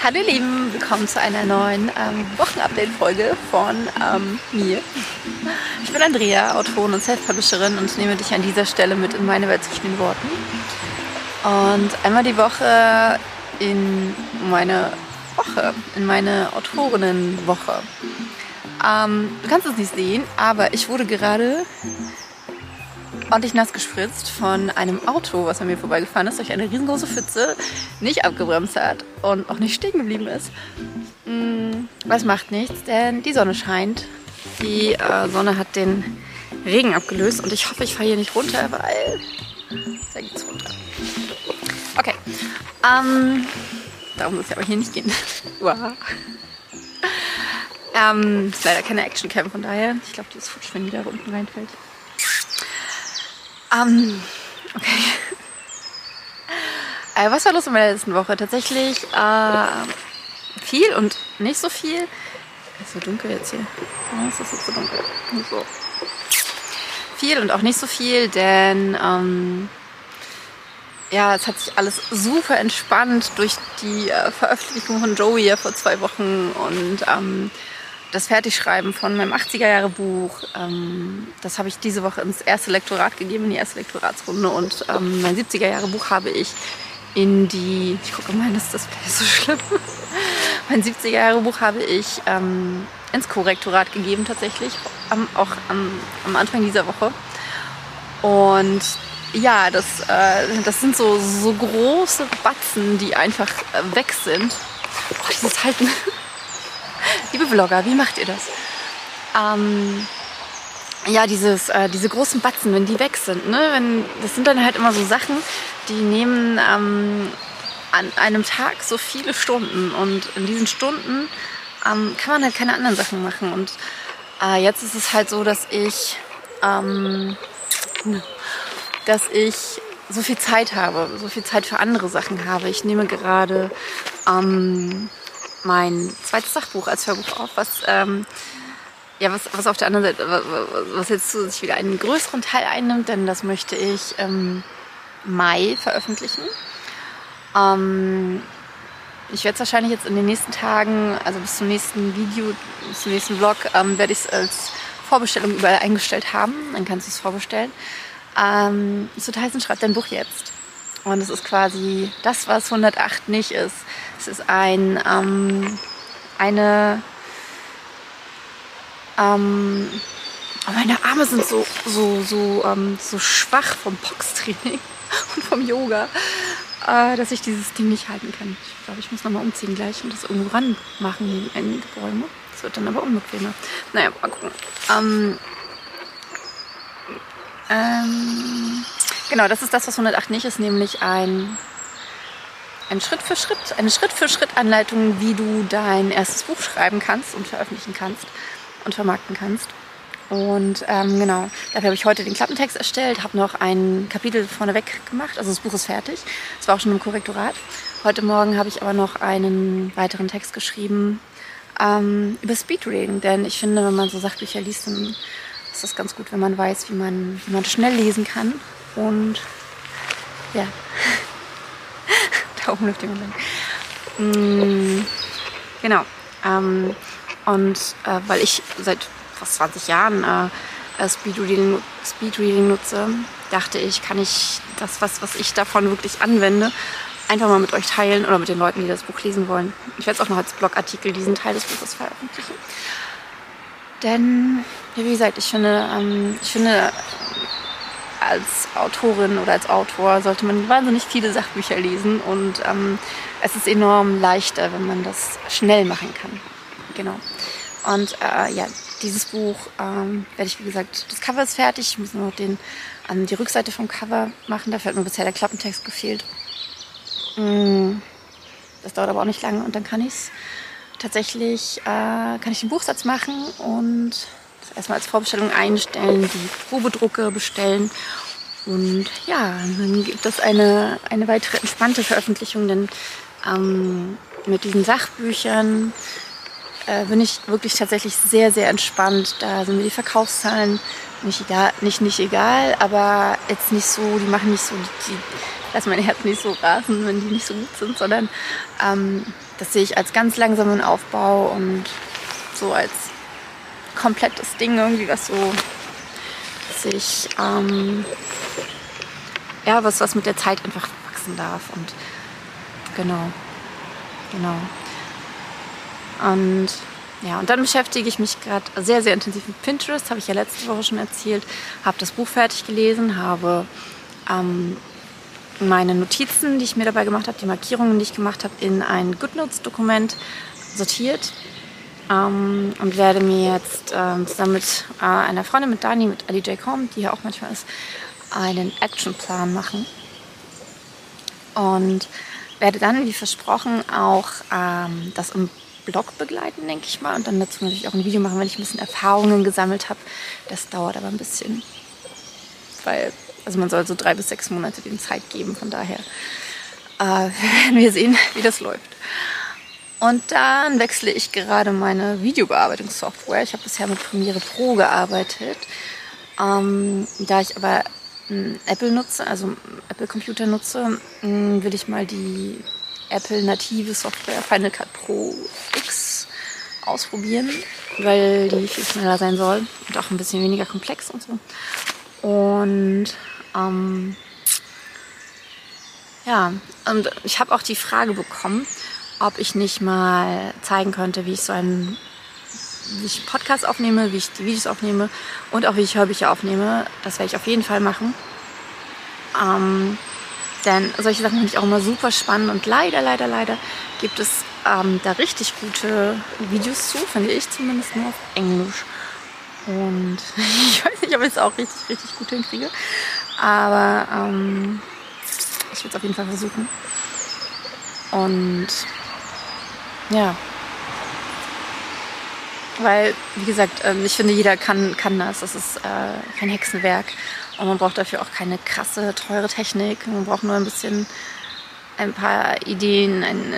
Hallo ihr Lieben, willkommen zu einer neuen ähm, Wochenupdate-Folge von ähm, mir. Ich bin Andrea, Autorin und Self-Publisherin und nehme dich an dieser Stelle mit in meine Welt zwischen den Worten. Und einmal die Woche in meine Woche, in meine Autorinnenwoche. Ähm, du kannst es nicht sehen, aber ich wurde gerade ordentlich nass gespritzt von einem Auto, was an mir vorbeigefahren ist, durch eine riesengroße Pfütze, nicht abgebremst hat und auch nicht stehen geblieben ist. Was macht nichts, denn die Sonne scheint. Die äh, Sonne hat den Regen abgelöst und ich hoffe, ich fahre hier nicht runter, weil da geht's runter. Okay. Ähm, darum muss es ja aber hier nicht gehen. wow. Ähm, ist leider keine Actioncam, von daher. Ich glaube, die ist futsch, wenn die da unten reinfällt. Ähm, okay. Äh, was war los in meiner letzten Woche? Tatsächlich äh, viel und nicht so viel. Ist so dunkel jetzt hier. Oh, ist jetzt so dunkel? So. Viel und auch nicht so viel, denn ähm, ja, es hat sich alles super entspannt durch die äh, Veröffentlichung von Joey vor zwei Wochen und ähm, das Fertigschreiben von meinem 80er-Jahre-Buch, ähm, das habe ich diese Woche ins erste Lektorat gegeben, in die erste Lektoratsrunde. Und ähm, mein 70er-Jahre-Buch habe ich in die, ich gucke mal, ist das so schlimm. mein 70er-Jahre-Buch habe ich ähm, ins Korrektorat gegeben tatsächlich, am, auch am, am, Anfang dieser Woche. Und ja, das, äh, das sind so, so große Batzen, die einfach äh, weg sind. Oh, dieses Halten. Liebe Vlogger, wie macht ihr das? Ähm, ja, dieses, äh, diese großen Batzen, wenn die weg sind, ne? wenn, das sind dann halt immer so Sachen, die nehmen ähm, an einem Tag so viele Stunden und in diesen Stunden ähm, kann man halt keine anderen Sachen machen. Und äh, jetzt ist es halt so, dass ich, ähm, dass ich so viel Zeit habe, so viel Zeit für andere Sachen habe. Ich nehme gerade ähm, mein zweites Sachbuch als Hörbuch auf, was, ähm, ja, was, was auf der anderen Seite, was jetzt zusätzlich wieder einen größeren Teil einnimmt, denn das möchte ich im Mai veröffentlichen. Ähm, ich werde es wahrscheinlich jetzt in den nächsten Tagen, also bis zum nächsten Video, bis zum nächsten Vlog, ähm, werde ich es als Vorbestellung überall eingestellt haben. Dann kannst du es vorbestellen. Ähm, zu Tyson schreibt dein Buch jetzt. Und es ist quasi das, was 108 nicht ist. Ist ein, ähm, eine, ähm, oh, meine Arme sind so, so, so, ähm, so schwach vom Boxtraining und vom Yoga, äh, dass ich dieses Ding nicht halten kann. Ich glaube, ich muss nochmal umziehen gleich und das irgendwo ran machen gegen einige Bäume. Das wird dann aber unbequemer. Naja, mal gucken. Ähm, ähm, Genau, das ist das, was 108 nicht ist, nämlich ein, ein Schritt für Schritt, eine Schritt für Schritt Anleitung, wie du dein erstes Buch schreiben kannst und veröffentlichen kannst und vermarkten kannst. Und ähm, genau, dafür habe ich heute den Klappentext erstellt, habe noch ein Kapitel vorneweg gemacht, also das Buch ist fertig. Es war auch schon im Korrektorat. Heute Morgen habe ich aber noch einen weiteren Text geschrieben ähm, über Speedreading, denn ich finde, wenn man so Sachbücher liest, dann ist das ganz gut, wenn man weiß, wie man, wie man schnell lesen kann und ja, jemand lang. Mm, genau. Ähm, und äh, weil ich seit fast 20 Jahren äh, Speedreading, Speedreading nutze, dachte ich, kann ich das, was, was ich davon wirklich anwende, einfach mal mit euch teilen oder mit den Leuten, die das Buch lesen wollen. Ich werde es auch noch als Blogartikel diesen Teil des Buches veröffentlichen. Denn, wie gesagt, ich finde, ähm, ich finde als Autorin oder als Autor sollte man wahnsinnig viele Sachbücher lesen und ähm, es ist enorm leichter, wenn man das schnell machen kann. Genau. Und äh, ja, dieses Buch ähm, werde ich, wie gesagt, das Cover ist fertig. Ich muss nur noch den, ähm, die Rückseite vom Cover machen. Dafür hat mir bisher der Klappentext gefehlt. Mm, das dauert aber auch nicht lange und dann kann ich es tatsächlich, äh, kann ich den Buchsatz machen und erstmal als Vorbestellung einstellen, die Probedrucke bestellen. Und ja, dann gibt es eine, eine weitere entspannte Veröffentlichung, denn ähm, mit diesen Sachbüchern äh, bin ich wirklich tatsächlich sehr, sehr entspannt. Da sind mir die Verkaufszahlen nicht egal, nicht, nicht egal, aber jetzt nicht so, die machen nicht so die, lasse mein Herz nicht so rasen, wenn die nicht so gut sind, sondern ähm, das sehe ich als ganz langsamen Aufbau und so als komplettes Ding irgendwie, was so sich, ähm, ja, was, was mit der Zeit einfach wachsen darf und genau, genau. Und ja, und dann beschäftige ich mich gerade sehr, sehr intensiv mit Pinterest, habe ich ja letzte Woche schon erzählt, habe das Buch fertig gelesen, habe ähm, meine Notizen, die ich mir dabei gemacht habe, die Markierungen, die ich gemacht habe, in ein GoodNotes-Dokument sortiert ähm, und werde mir jetzt ähm, zusammen mit äh, einer Freundin, mit Dani, mit Ali J. Com, die hier auch manchmal ist, einen Actionplan machen. Und werde dann, wie versprochen, auch ähm, das im Blog begleiten, denke ich mal. Und dann dazu natürlich auch ein Video machen, wenn ich ein bisschen Erfahrungen gesammelt habe. Das dauert aber ein bisschen. Weil, also man soll so drei bis sechs Monate dem Zeit geben. Von daher äh, werden wir sehen, wie das läuft. Und dann wechsle ich gerade meine Videobearbeitungssoftware. Ich habe bisher mit Premiere Pro gearbeitet. Ähm, da ich aber Apple nutze, also Apple Computer nutze, will ich mal die Apple native Software Final Cut Pro X ausprobieren, weil die viel schneller sein soll und auch ein bisschen weniger komplex und so. Und ähm, ja, und ich habe auch die Frage bekommen, ob ich nicht mal zeigen könnte, wie ich so einen wie ich Podcasts aufnehme, wie ich die Videos aufnehme und auch wie ich Hörbücher aufnehme. Das werde ich auf jeden Fall machen. Ähm, denn solche Sachen finde ich auch immer super spannend und leider, leider, leider gibt es ähm, da richtig gute Videos zu, finde ich zumindest nur auf Englisch. Und ich weiß nicht, ob ich es auch richtig, richtig gut hinkriege. Aber ähm, ich will es auf jeden Fall versuchen. Und ja. Weil, wie gesagt, ähm, ich finde, jeder kann, kann das. Das ist äh, kein Hexenwerk. Und man braucht dafür auch keine krasse, teure Technik. Man braucht nur ein bisschen, ein paar Ideen, ein,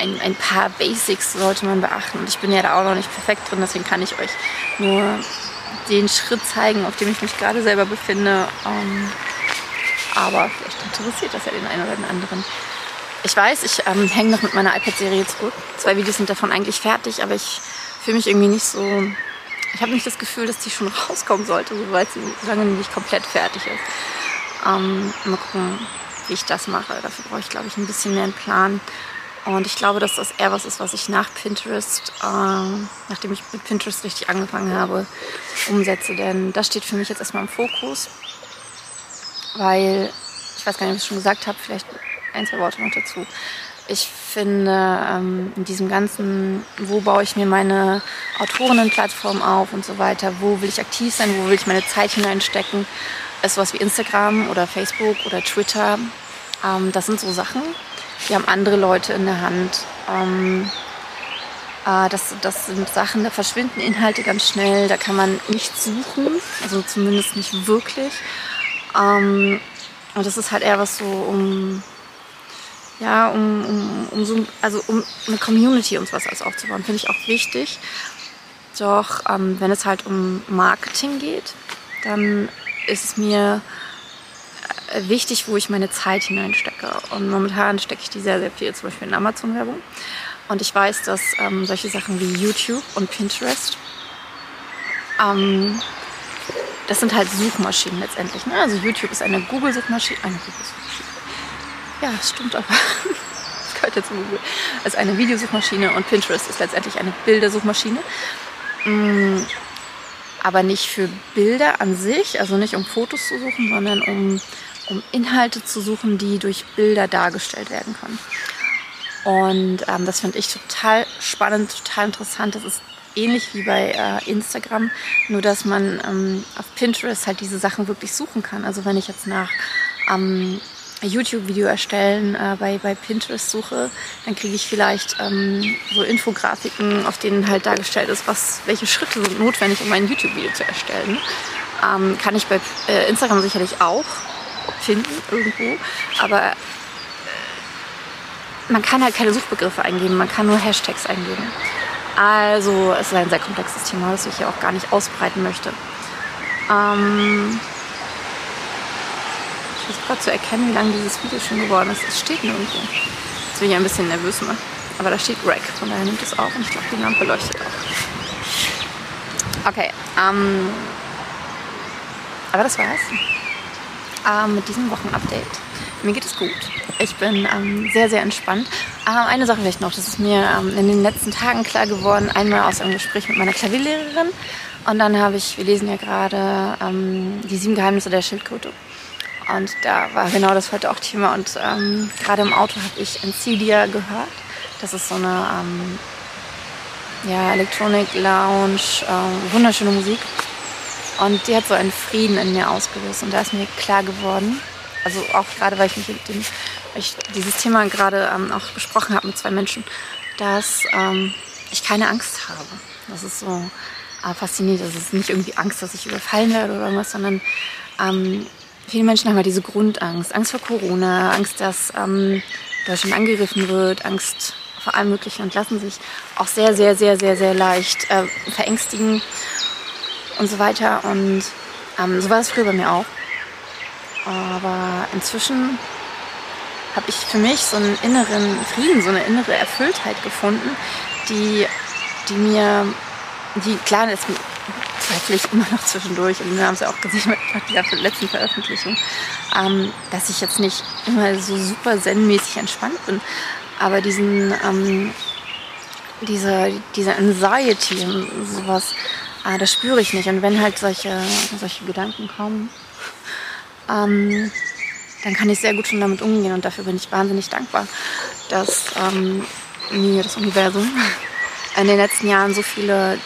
ein, ein, paar Basics sollte man beachten. Und ich bin ja da auch noch nicht perfekt drin, deswegen kann ich euch nur den Schritt zeigen, auf dem ich mich gerade selber befinde. Ähm, aber vielleicht interessiert das ja den einen oder den anderen. Ich weiß, ich ähm, hänge noch mit meiner iPad-Serie zurück. Zwei Videos sind davon eigentlich fertig, aber ich fühle mich irgendwie nicht so. Ich habe nicht das Gefühl, dass die schon rauskommen sollte, soweit sie lange nicht komplett fertig ist. Ähm, mal gucken, wie ich das mache. Dafür brauche ich, glaube ich, ein bisschen mehr einen Plan. Und ich glaube, dass das eher was ist, was ich nach Pinterest, äh, nachdem ich mit Pinterest richtig angefangen habe, umsetze. Denn das steht für mich jetzt erstmal im Fokus. Weil, ich weiß gar nicht, ob ich es schon gesagt habe, vielleicht ein, zwei Worte noch dazu. Ich finde, ähm, in diesem ganzen, wo baue ich mir meine Autorinnenplattform auf und so weiter, wo will ich aktiv sein, wo will ich meine Zeit hineinstecken, ist sowas wie Instagram oder Facebook oder Twitter. Ähm, das sind so Sachen, die haben andere Leute in der Hand. Ähm, äh, das, das sind Sachen, da verschwinden Inhalte ganz schnell, da kann man nichts suchen, also zumindest nicht wirklich. und das ist halt eher was so um ja, um, um, um so, also um eine Community und sowas alles aufzubauen, finde ich auch wichtig. Doch ähm, wenn es halt um Marketing geht, dann ist es mir äh, wichtig, wo ich meine Zeit hineinstecke. Und momentan stecke ich die sehr, sehr viel, zum Beispiel in Amazon-Werbung. Und ich weiß, dass ähm, solche Sachen wie YouTube und Pinterest, ähm, das sind halt Suchmaschinen letztendlich. Ne? Also YouTube ist eine Google-Suchmaschine, eine Google-Suchmaschine ja, stimmt aber. Das gehört ja zu Google. Ist eine Videosuchmaschine und Pinterest ist letztendlich eine Bildersuchmaschine. Mm, aber nicht für Bilder an sich, also nicht um Fotos zu suchen, sondern um, um Inhalte zu suchen, die durch Bilder dargestellt werden können. Und ähm, das finde ich total spannend, total interessant. Das ist ähnlich wie bei äh, Instagram, nur dass man ähm, auf Pinterest halt diese Sachen wirklich suchen kann. Also wenn ich jetzt nach ähm, YouTube-Video erstellen äh, bei, bei Pinterest suche, dann kriege ich vielleicht ähm, so Infografiken, auf denen halt dargestellt ist, was, welche Schritte sind notwendig, um ein YouTube-Video zu erstellen. Ähm, kann ich bei äh, Instagram sicherlich auch finden irgendwo, aber äh, man kann halt keine Suchbegriffe eingeben, man kann nur Hashtags eingeben. Also es ist ein sehr komplexes Thema, das ich hier auch gar nicht ausbreiten möchte. Ähm, versuche gerade zu erkennen, wie lange dieses Video schon geworden ist. Es steht nirgendwo. Das bin ich ein bisschen nervös macht. Aber da steht Rack, von daher nimmt es auf und ich glaube, die Lampe leuchtet auch. Okay, ähm, aber das war's ähm, mit diesem Wochenupdate. Mir geht es gut. Ich bin ähm, sehr, sehr entspannt. Ähm, eine Sache vielleicht noch, das ist mir ähm, in den letzten Tagen klar geworden. Einmal aus einem Gespräch mit meiner Klavierlehrerin und dann habe ich, wir lesen ja gerade ähm, die sieben Geheimnisse der Schildkröte. Und da war genau das heute auch Thema. Und ähm, gerade im Auto habe ich Encilia gehört. Das ist so eine ähm, ja, Electronic Lounge, äh, wunderschöne Musik. Und die hat so einen Frieden in mir ausgelöst. Und da ist mir klar geworden, also auch gerade, weil ich mich mit dem, weil ich dieses Thema gerade ähm, auch besprochen habe mit zwei Menschen, dass ähm, ich keine Angst habe. Das ist so äh, faszinierend. Das ist nicht irgendwie Angst, dass ich überfallen werde oder irgendwas, sondern ähm, viele Menschen haben ja diese Grundangst. Angst vor Corona, Angst, dass ähm, Deutschland angegriffen wird, Angst vor allem Möglichen und lassen sich auch sehr, sehr, sehr, sehr, sehr leicht äh, verängstigen und so weiter. Und ähm, so war es früher bei mir auch. Aber inzwischen habe ich für mich so einen inneren Frieden, so eine innere Erfülltheit gefunden, die, die mir, die klar ist, zweifle ich immer noch zwischendurch und wir haben es ja auch gesehen mit der letzten Veröffentlichung, ähm, dass ich jetzt nicht immer so super zen-mäßig entspannt bin, aber diesen, ähm, diese, diese Anxiety und sowas, ah, das spüre ich nicht. Und wenn halt solche, solche Gedanken kommen, ähm, dann kann ich sehr gut schon damit umgehen. Und dafür bin ich wahnsinnig dankbar, dass ähm, mir das Universum in den letzten Jahren so viele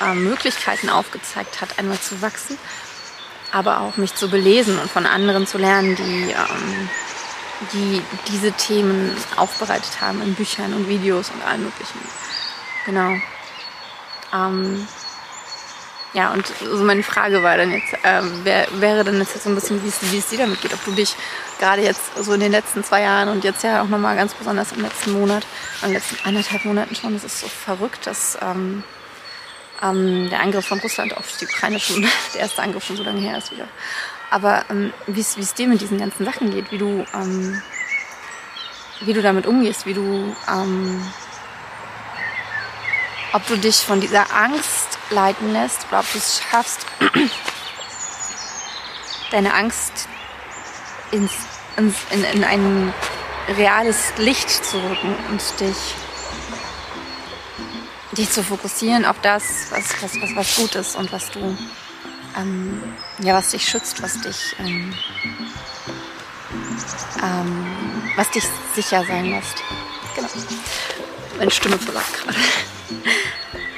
äh, Möglichkeiten aufgezeigt hat, einmal zu wachsen, aber auch mich zu belesen und von anderen zu lernen, die, ähm, die diese Themen aufbereitet haben in Büchern und Videos und allem Möglichen. Genau. Ähm, ja, und so meine Frage war dann jetzt, äh, wär, wäre dann jetzt so ein bisschen, wie es, wie es dir damit geht, ob du dich gerade jetzt so in den letzten zwei Jahren und jetzt ja auch nochmal ganz besonders im letzten Monat, in den letzten anderthalb Monaten schon, das ist so verrückt, dass ähm, ähm, der Angriff von Russland auf die Ukraine schon, der erste Angriff schon so lange her ist wieder. Aber ähm, wie es dir mit diesen ganzen Sachen geht, wie du, ähm, wie du damit umgehst, wie du, ähm, ob du dich von dieser Angst leiten lässt ob du es schaffst, deine Angst ins, ins, in, in ein reales Licht zu rücken und dich, dich zu fokussieren auf das, was, was, was, was gut ist und was du, ähm, ja, was dich schützt, was dich, ähm, ähm, was dich sicher sein lässt. Genau. Meine Stimme versagt gerade.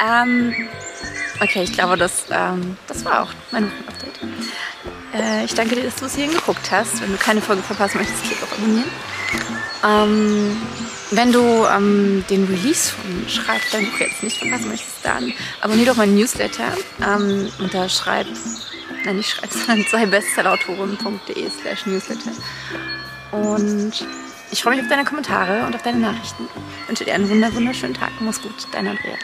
ähm, Okay, ich glaube, das, ähm, das war auch mein Update. Äh, ich danke dir, dass du es hierhin geguckt hast. Wenn du keine Folge verpassen möchtest, klick auf Abonnieren. Wenn du ähm, den Release von Schreib dein Buch jetzt nicht verpassen möchtest, dann abonniere doch meinen Newsletter ähm, unter schreib, nein nicht schreib, sondern sei bestsellerautoren.de slash newsletter. Und ich freue mich auf deine Kommentare und auf deine Nachrichten. Ich wünsche dir einen wunderschönen Tag. Mach's gut, dein Andrea.